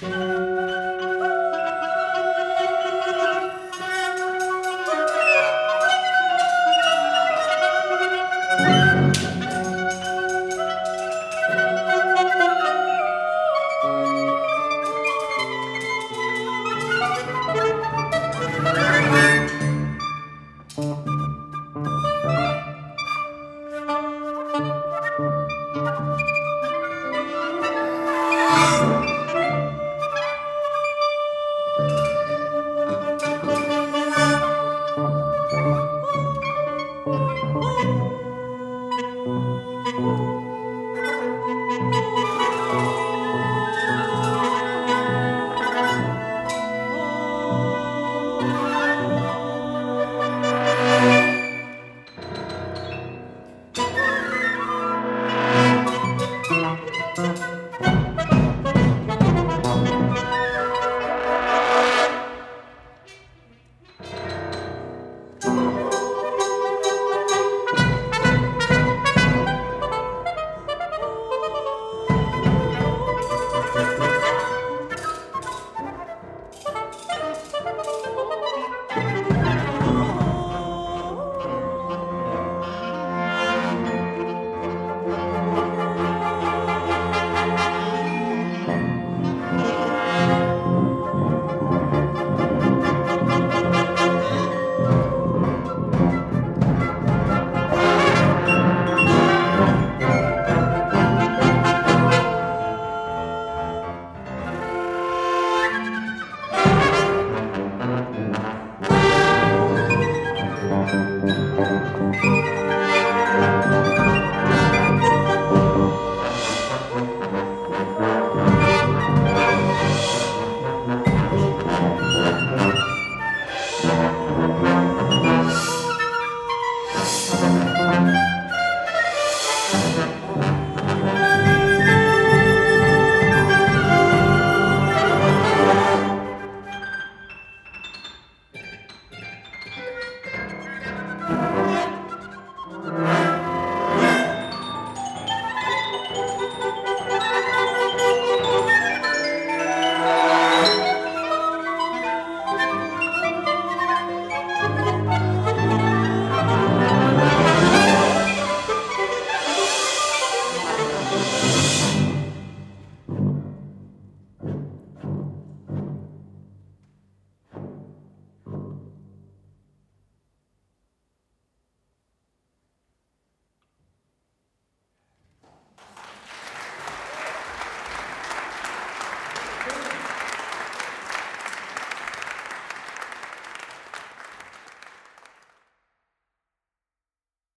Música